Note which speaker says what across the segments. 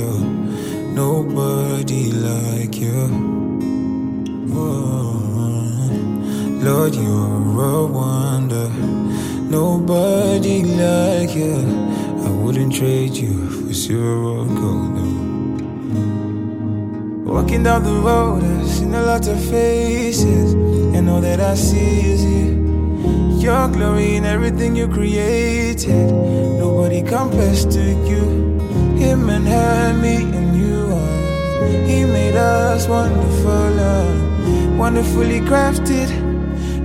Speaker 1: Savior. Nobody like you. Lord, you're a wonder. Nobody like you. I wouldn't trade you for or gold. No. Walking down the road, I've seen a lot of faces, and all that I see is you. Your glory in everything you created. Nobody compares to you. Him and her, me and you are. He made us wonderful, uh, wonderfully crafted.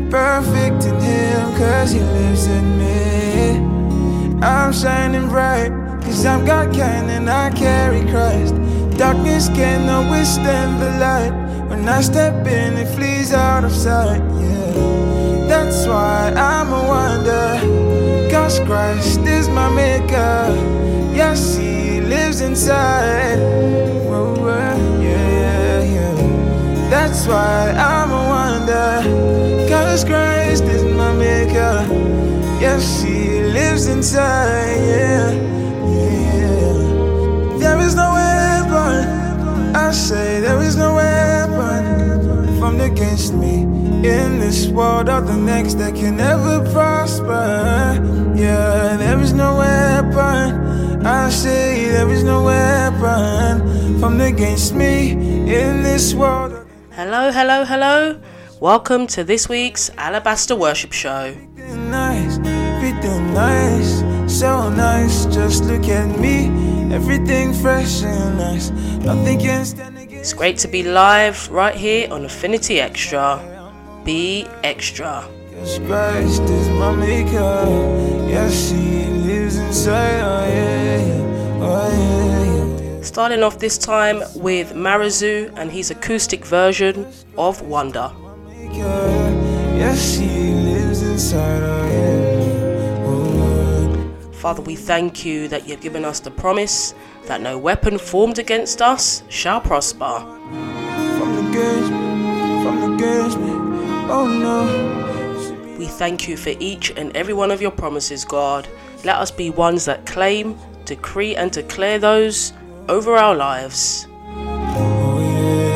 Speaker 1: Perfect in Him, cause He lives in me. I'm shining bright, cause I'm God kind and I carry Christ. Darkness cannot withstand the light. When I step in, it flees out of sight. Yeah, that's why I'm a wonder. Cause Christ is my maker. Yes, lives inside. Whoa, whoa, yeah, yeah. That's why I'm a wonder. Cause Christ is my maker. Yes, He lives inside. Yeah, yeah. There is no weapon. I say there is no weapon formed against me in this world or the next that can ever prosper. Yeah, there is no weapon. I say there is no weapon formed against me in this world.
Speaker 2: Hello, hello, hello. Welcome to this week's Alabaster Worship Show.
Speaker 1: Nice, nice, so nice. Just look at me, everything fresh and nice. Nothing can stand against.
Speaker 2: It's great to be live right here on Affinity Extra. Be extra.
Speaker 1: Yes, Christ is my maker. Yes, He
Speaker 2: Starting off this time with Marizu and his acoustic version of Wonder.
Speaker 1: Maker. Yes, He lives inside. Yeah.
Speaker 2: Father, we thank you that you've given us the promise that no weapon formed against us shall prosper.
Speaker 1: from against me, from against me. Oh no.
Speaker 2: We thank you for each and every one of your promises, God. Let us be ones that claim, decree, and declare those over our lives.
Speaker 1: Oh yeah,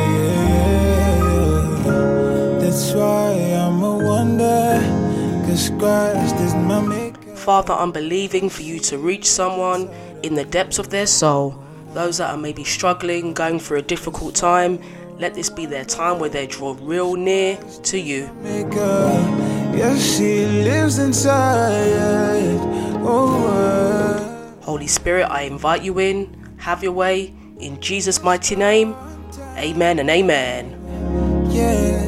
Speaker 1: yeah, yeah. That's why I'm a wonder. Cause Christ is my maker.
Speaker 2: Father, I'm believing for you to reach someone in the depths of their soul. Those that are maybe struggling, going through a difficult time, let this be their time where they draw real near to you.
Speaker 1: Maker. Yes, He lives inside.
Speaker 2: Holy Spirit, I invite you in. Have your way. In Jesus' mighty name. Amen and amen.
Speaker 1: yeah,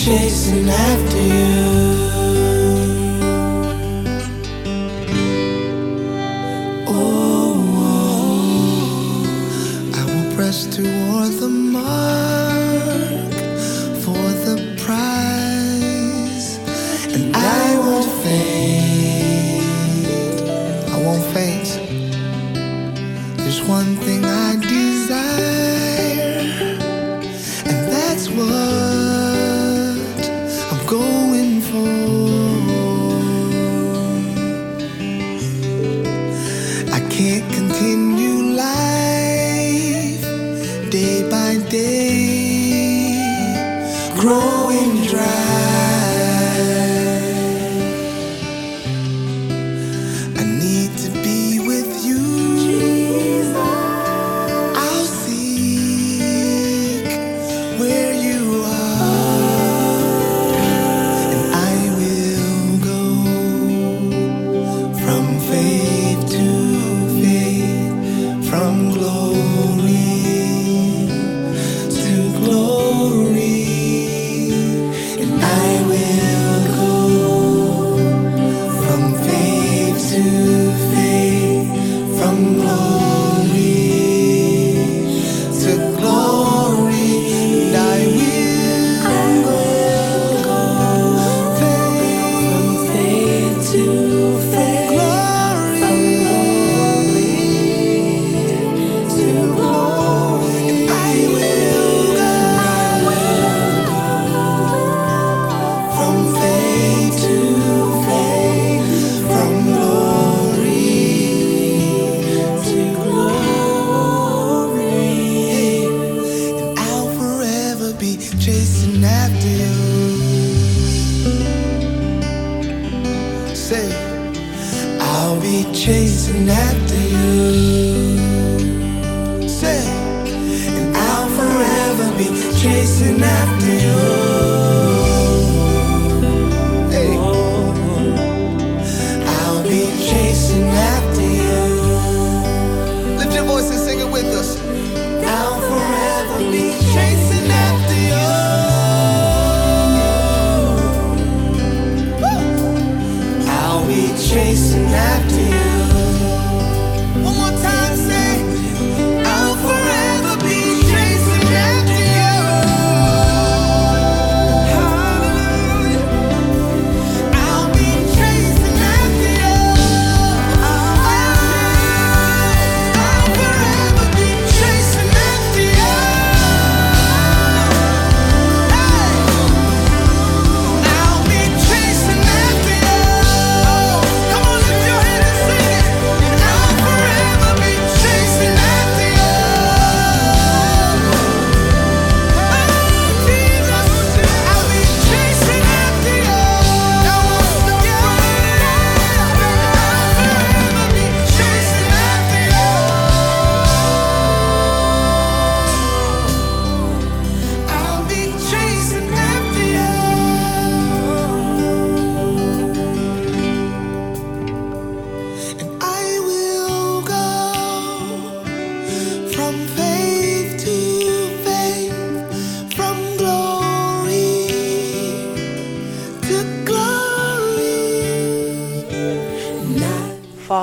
Speaker 3: chasing after you.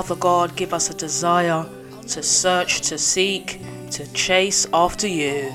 Speaker 4: Father God, give us a desire to search, to seek, to chase after you.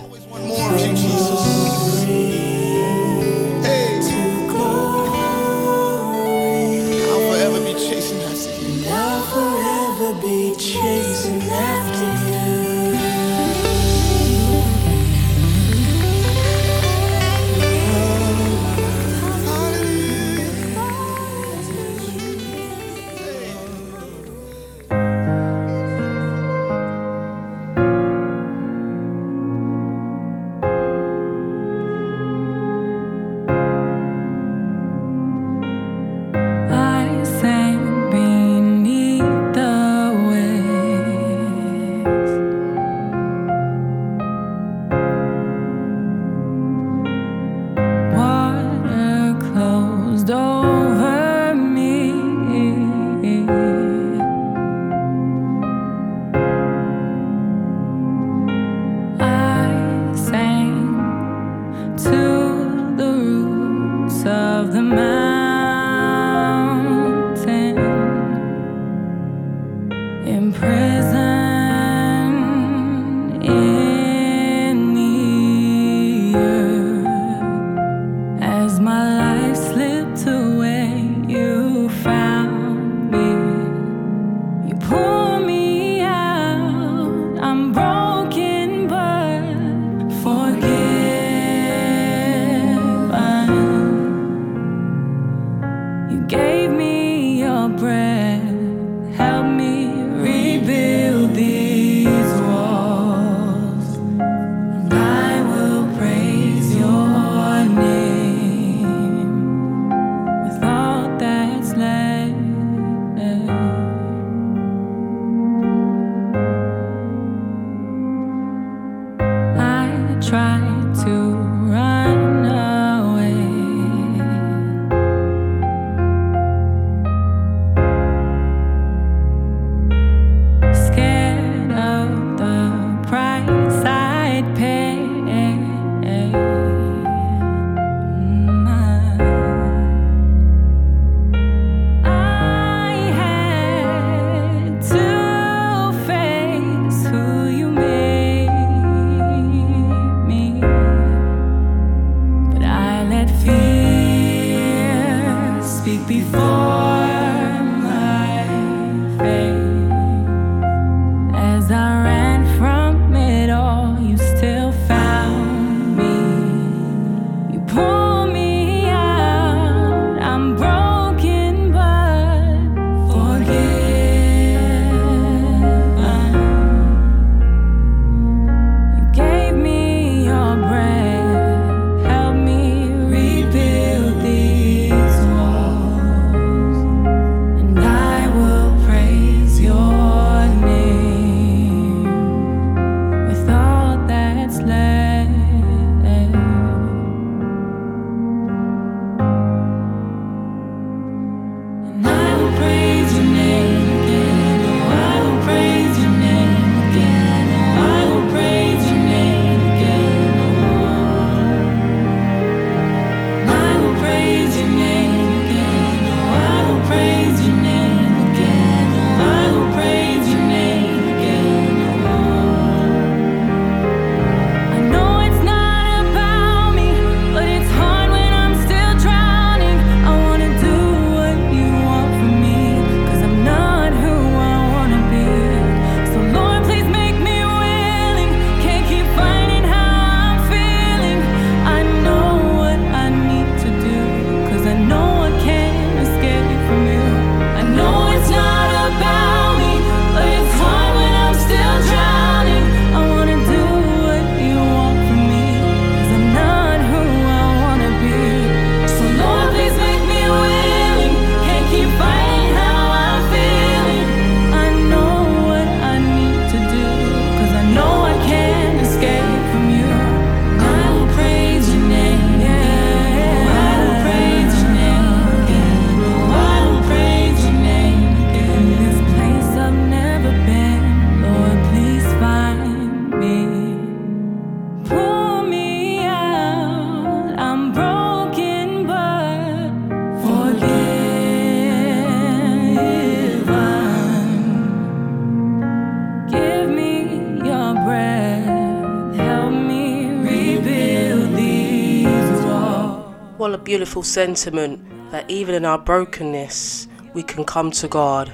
Speaker 5: Beautiful sentiment that even in our brokenness, we can come to God.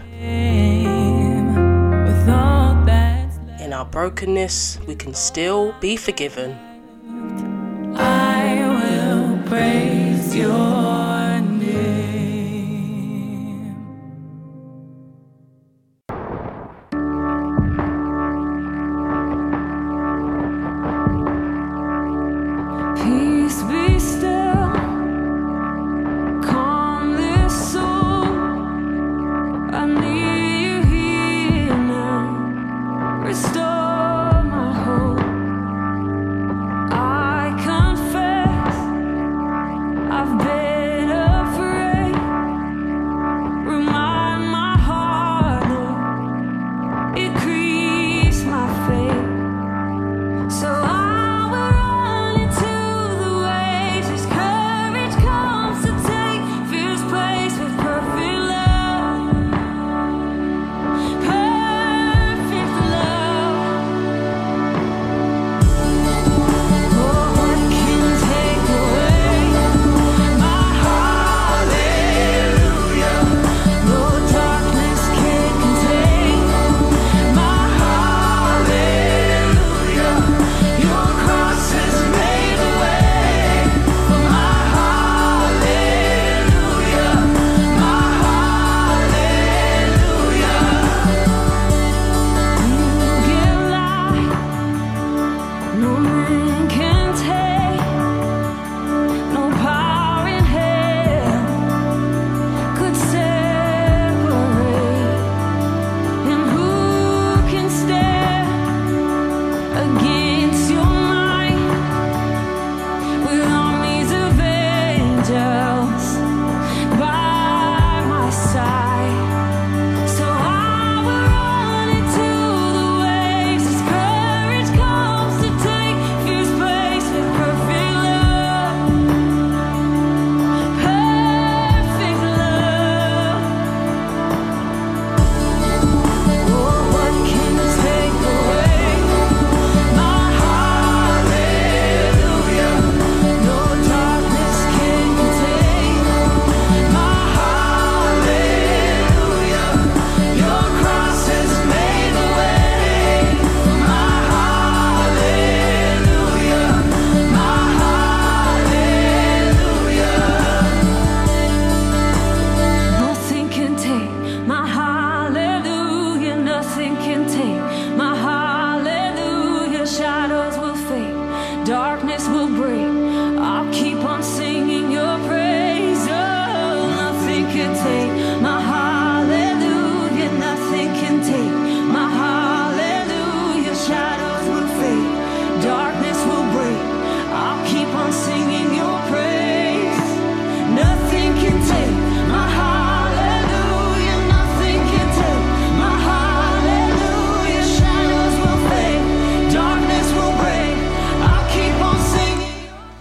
Speaker 5: In our brokenness, we can still be forgiven. I will praise your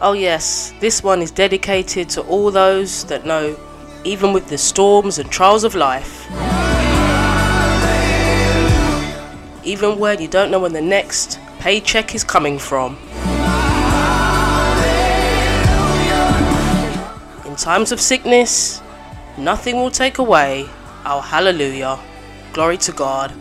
Speaker 4: Oh, yes, this one is dedicated to all those that know, even with the storms and trials of life, even when you don't know when the next paycheck is coming from. In times of sickness, nothing will take away our hallelujah. Glory to God.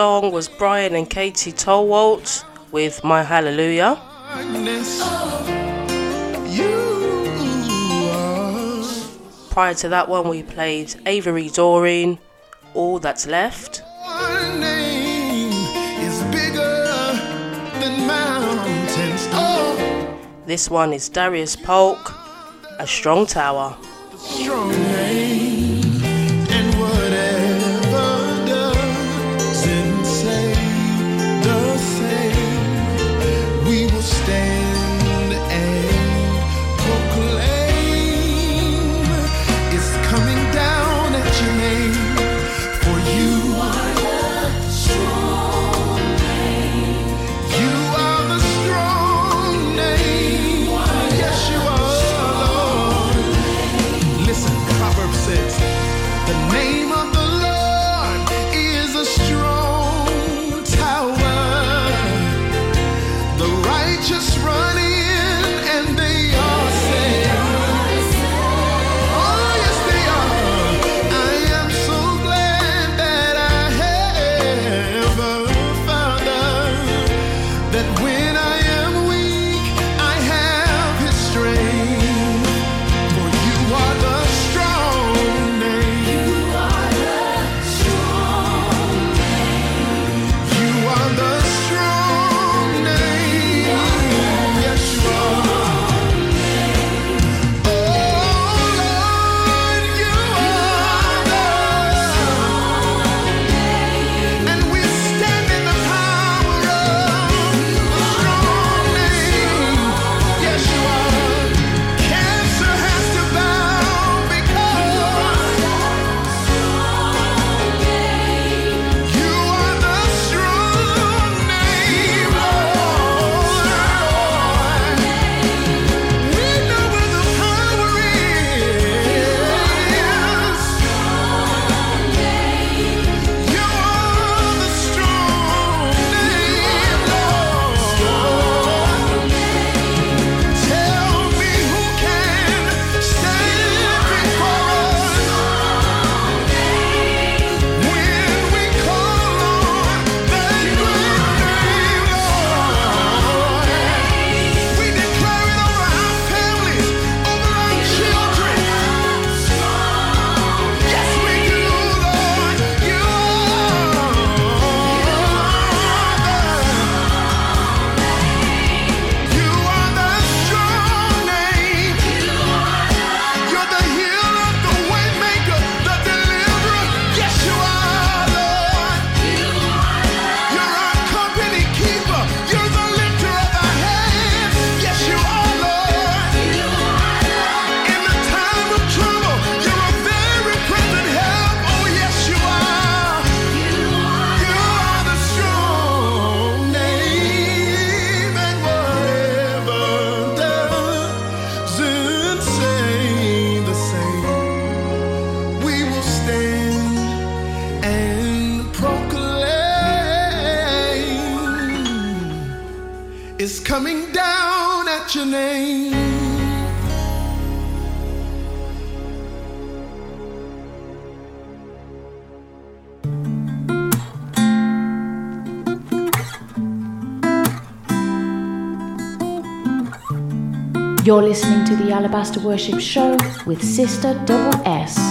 Speaker 4: Song was Bryan and Katie Torwalt with My Hallelujah. Prior to that one, we played Avery Doreen, All That's Left. This one is Darius Polk, A Strong Tower. Strong
Speaker 6: You're listening to the Alabaster Worship Show with Sister Double S.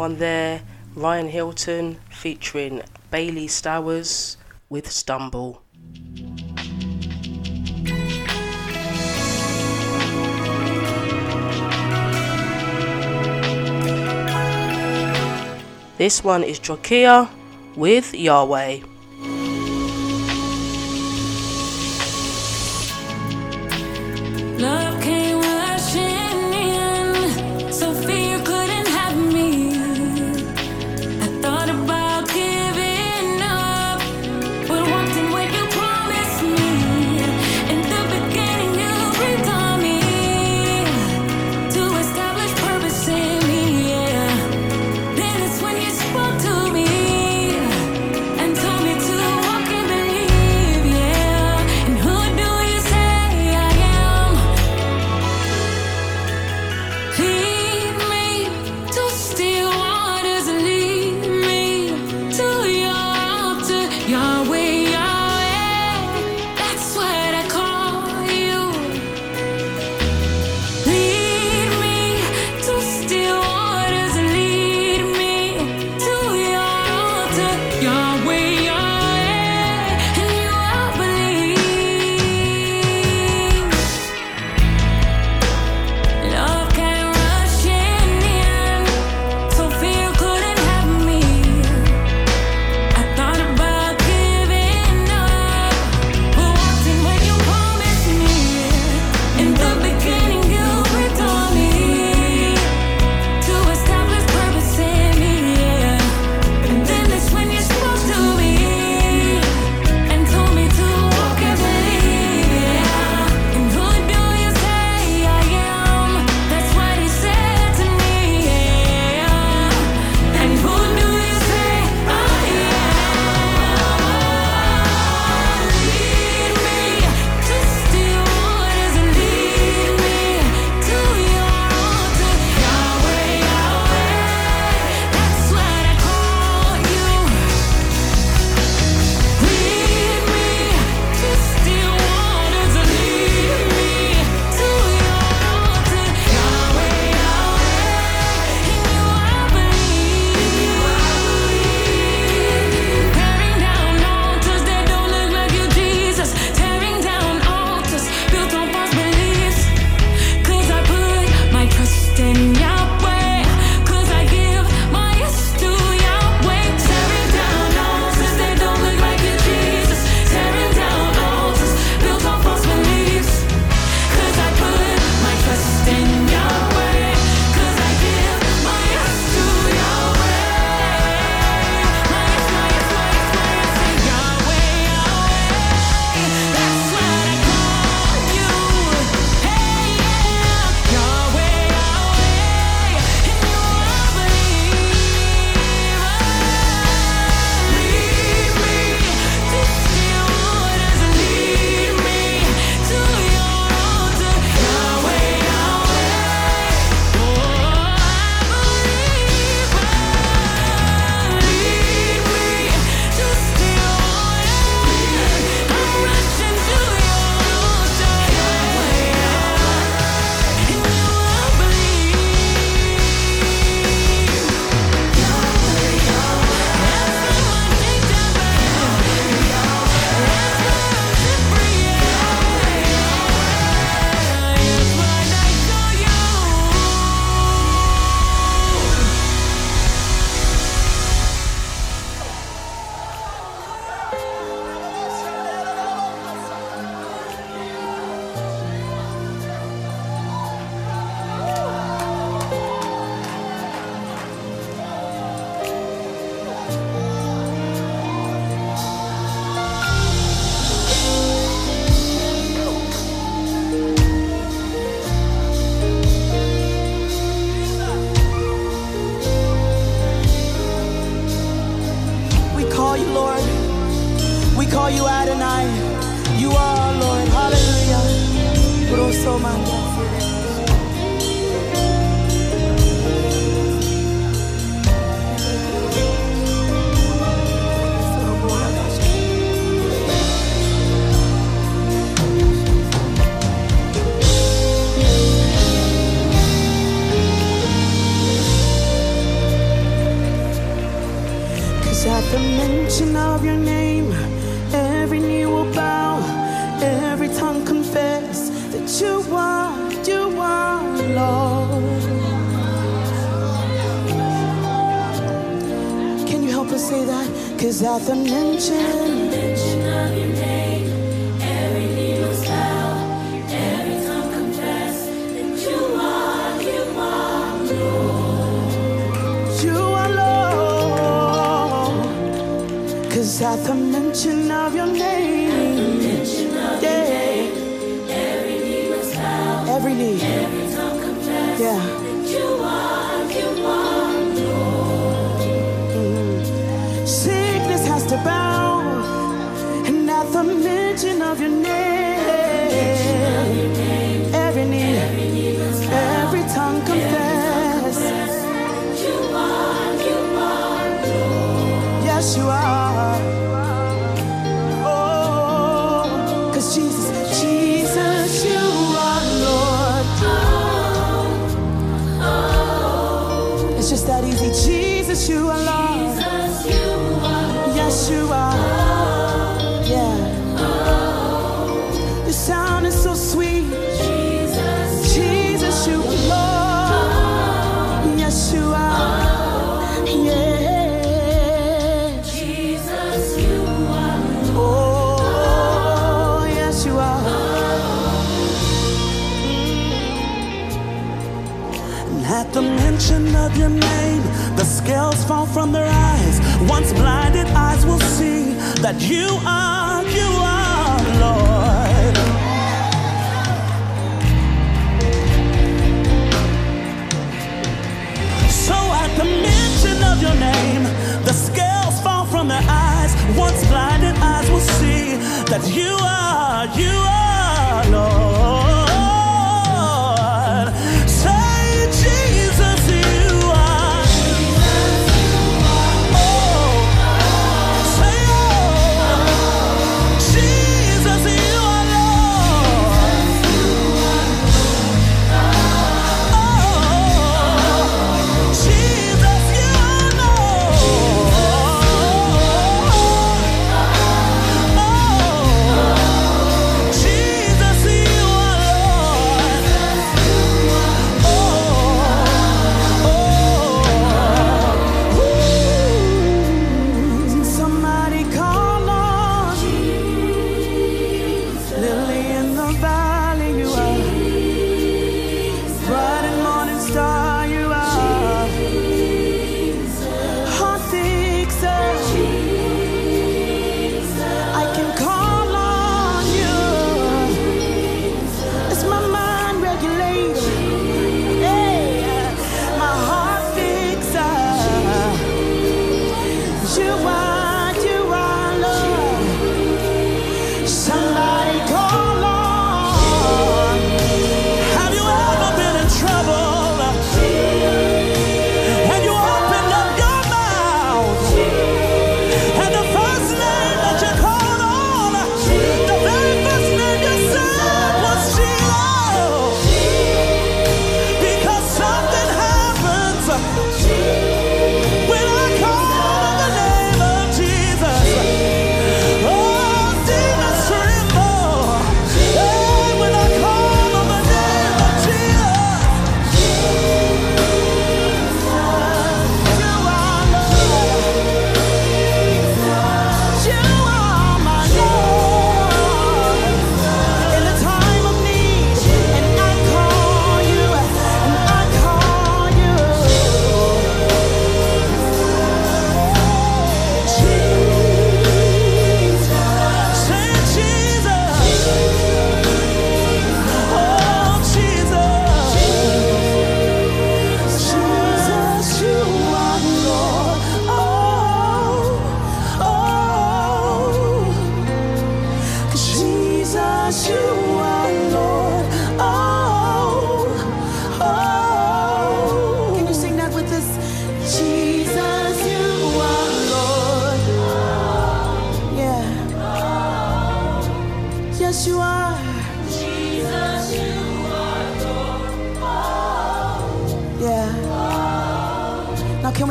Speaker 5: one there, Ryan Hilton featuring Bailey Stowers with Stumble. This one is Drakia with Yahweh.
Speaker 7: You
Speaker 8: are. Oh, cause Jesus, Jesus, you are Lord. It's just that easy. Jesus, you are Lord.
Speaker 9: Of your name, the scales fall from their eyes. Once blinded eyes will see that you are, you are Lord. So at the mention of your name, the scales fall from their eyes. Once blinded eyes will see that you are, you are Lord.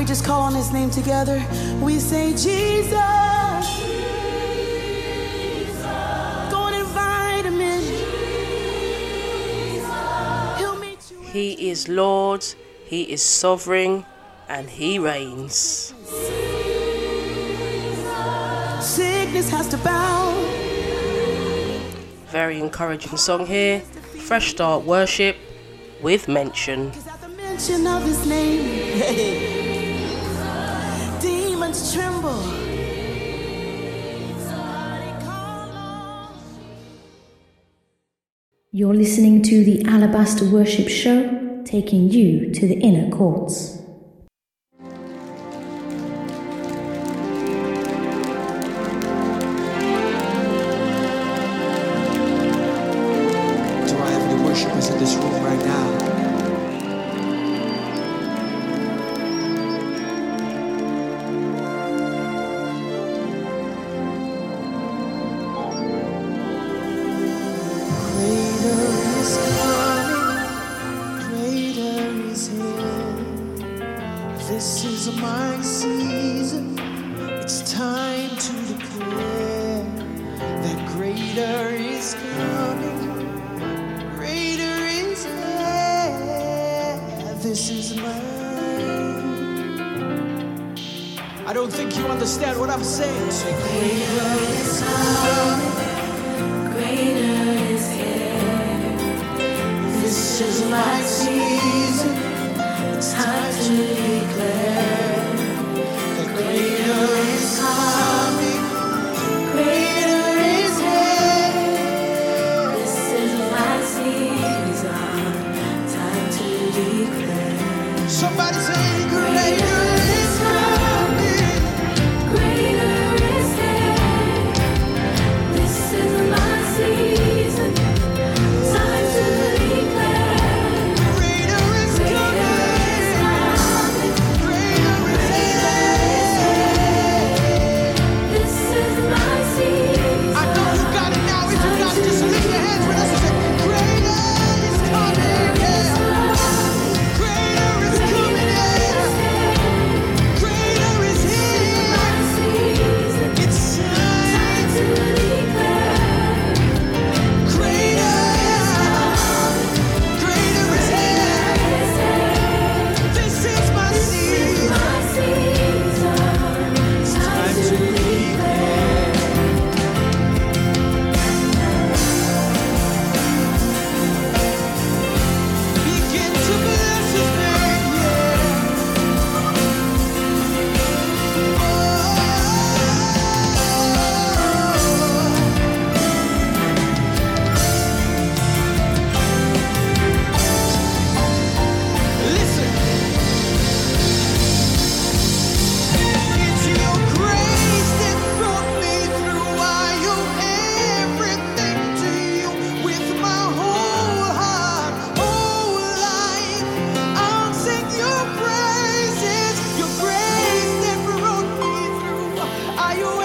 Speaker 9: just call on his name together? We say, Jesus. Jesus.
Speaker 8: Go and invite him in. Jesus. He'll meet you.
Speaker 2: He is Lord, he is sovereign, and he reigns. Jesus.
Speaker 8: Sickness has to bow.
Speaker 2: Very encouraging song here. Fresh Start Worship with mention.
Speaker 10: You're listening to the Alabaster Worship Show, taking you to the inner courts.
Speaker 5: This is my season. It's time to declare that greater is coming. Greater is here. This is my season. Time to declare. Somebody say, raio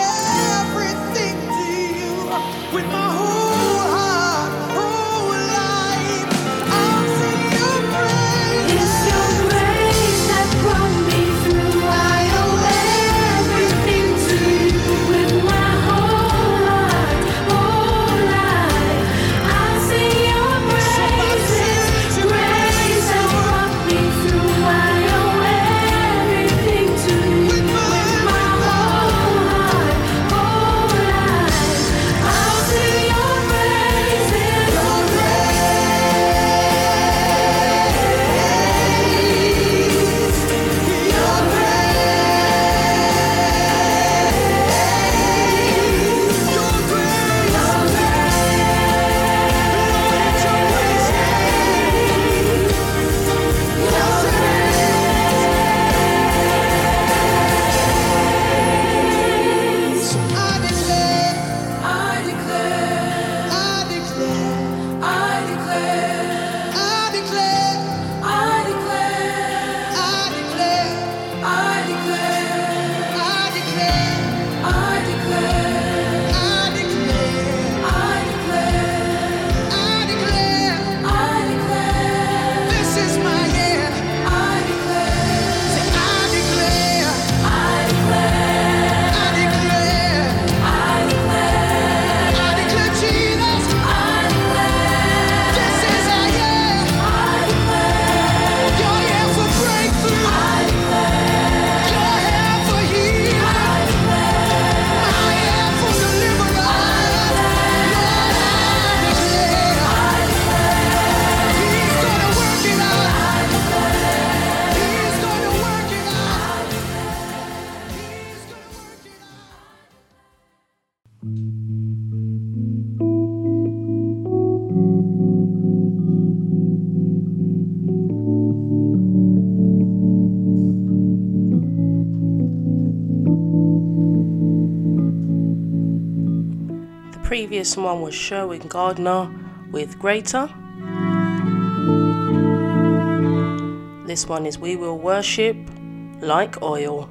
Speaker 5: This one was Sherwin Gardner with Greater. This one is We Will Worship Like Oil.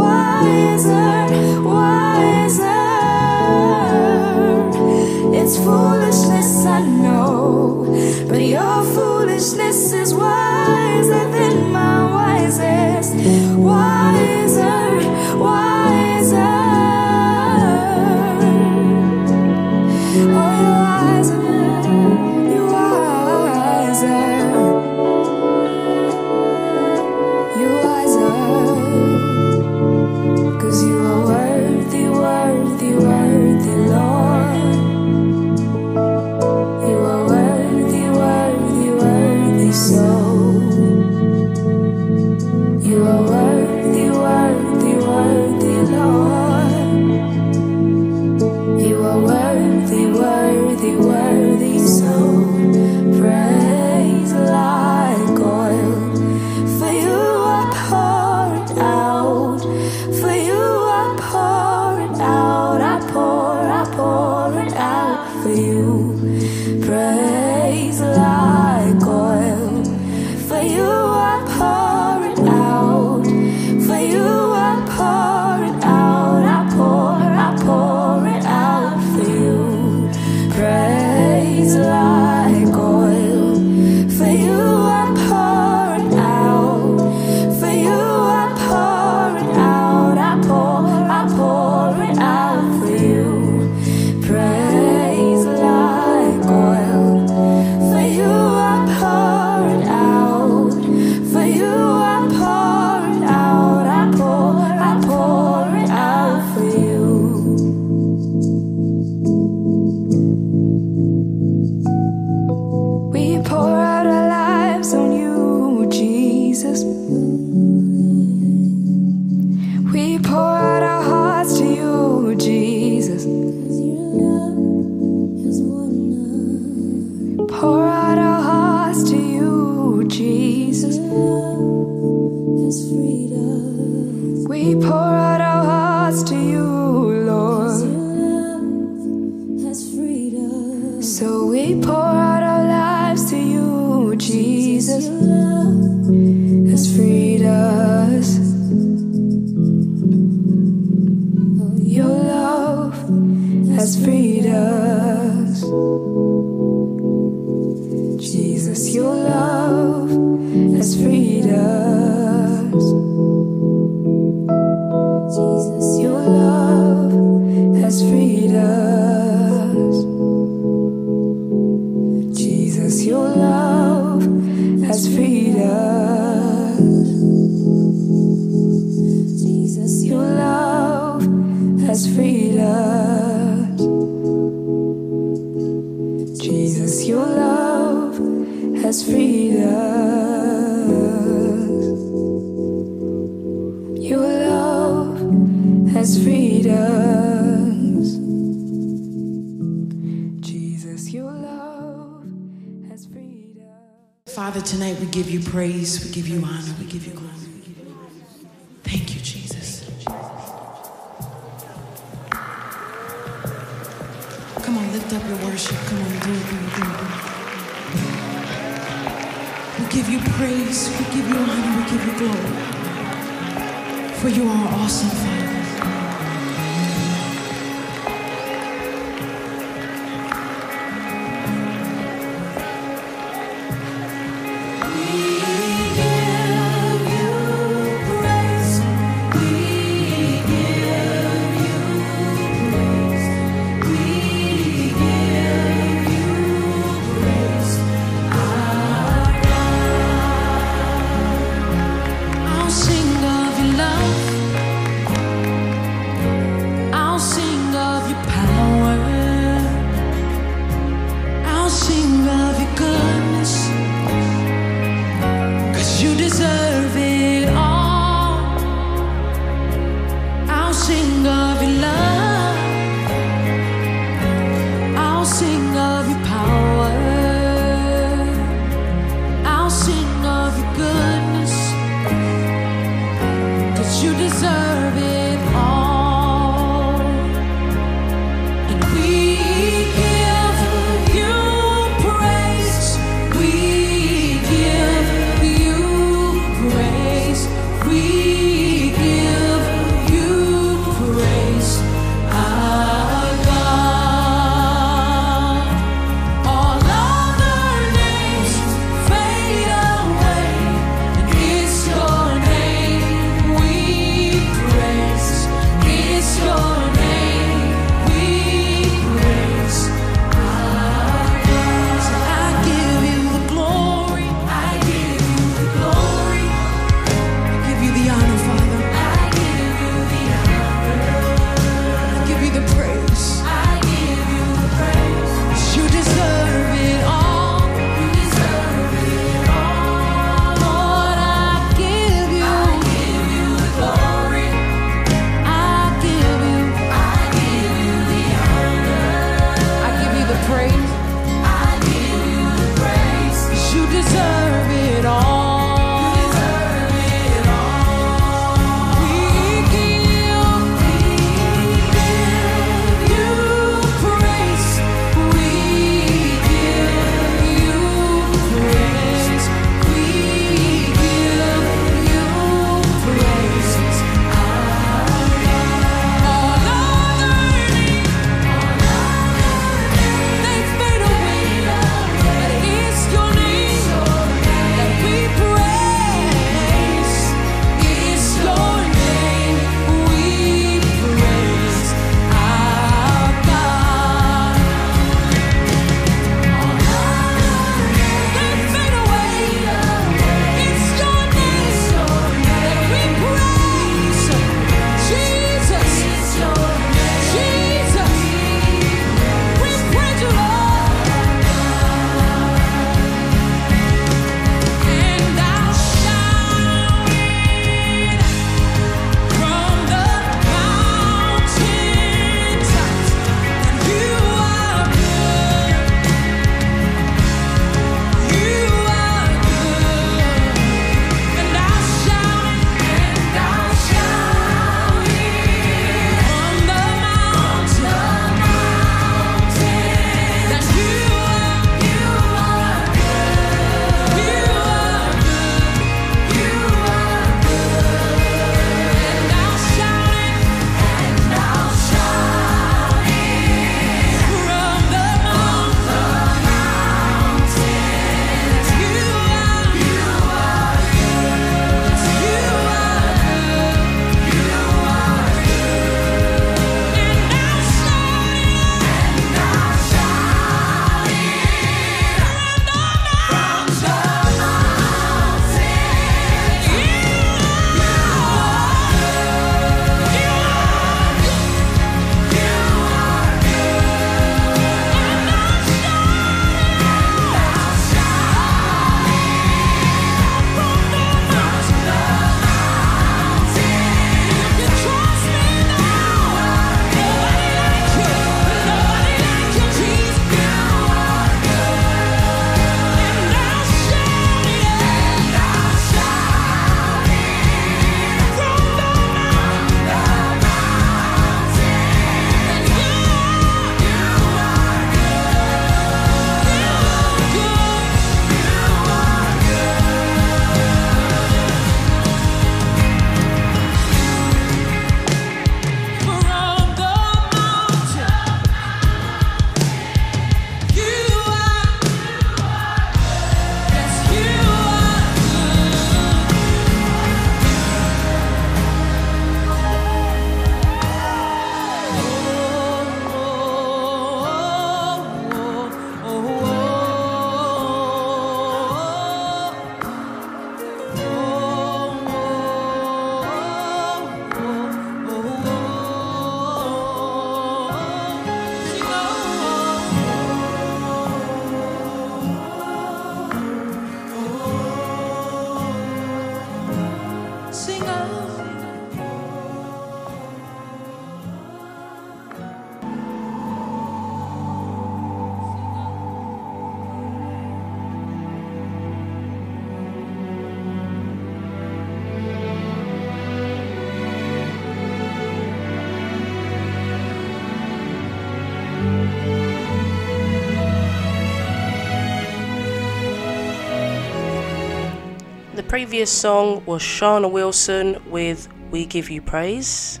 Speaker 11: The
Speaker 12: previous song was Shana Wilson with We Give You Praise.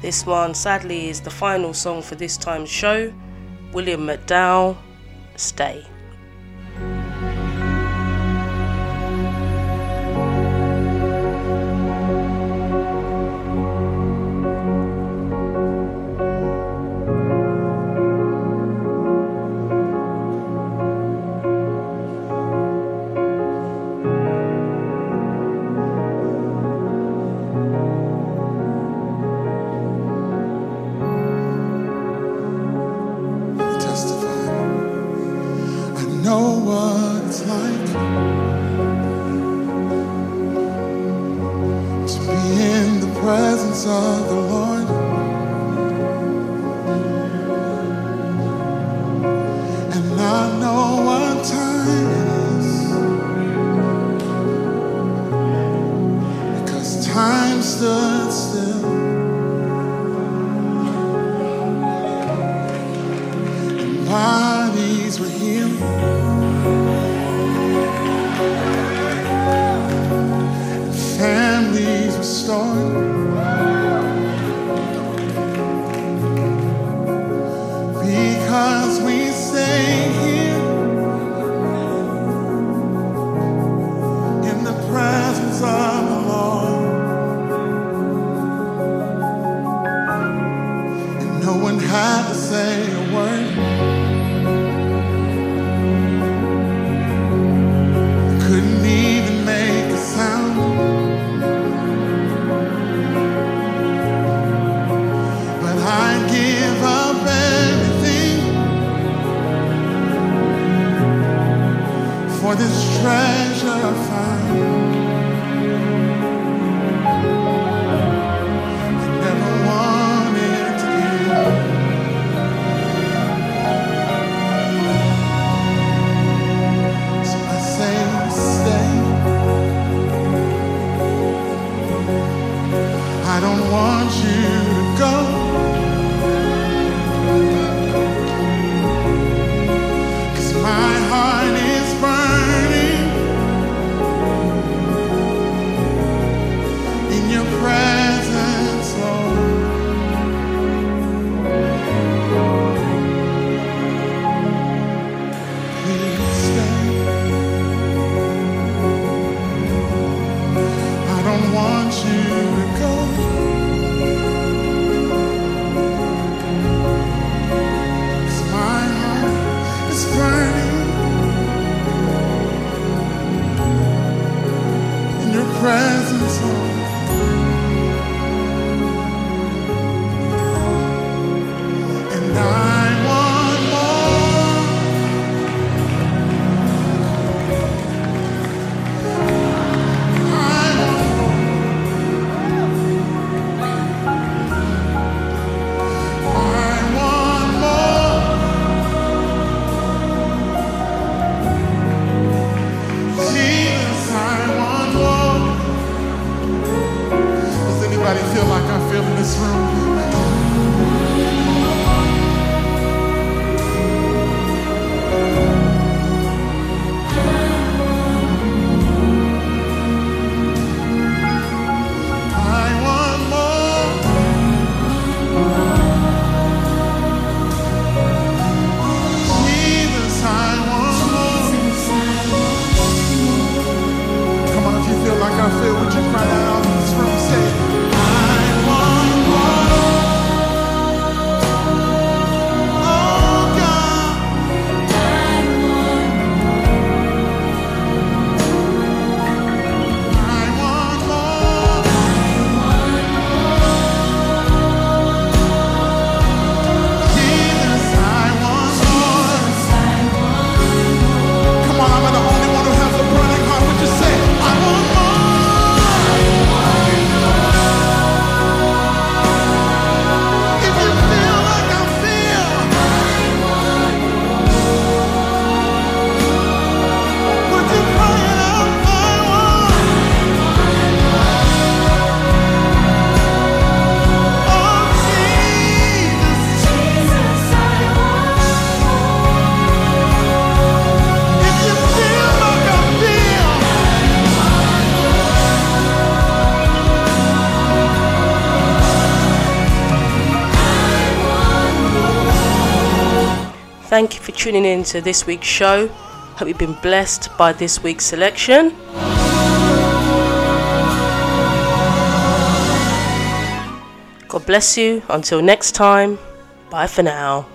Speaker 12: This one, sadly, is the final song for this time's show. William McDowell, Stay.
Speaker 2: Tuning in to this week's show. Hope you've been blessed by this week's selection. God bless you. Until next time, bye for now.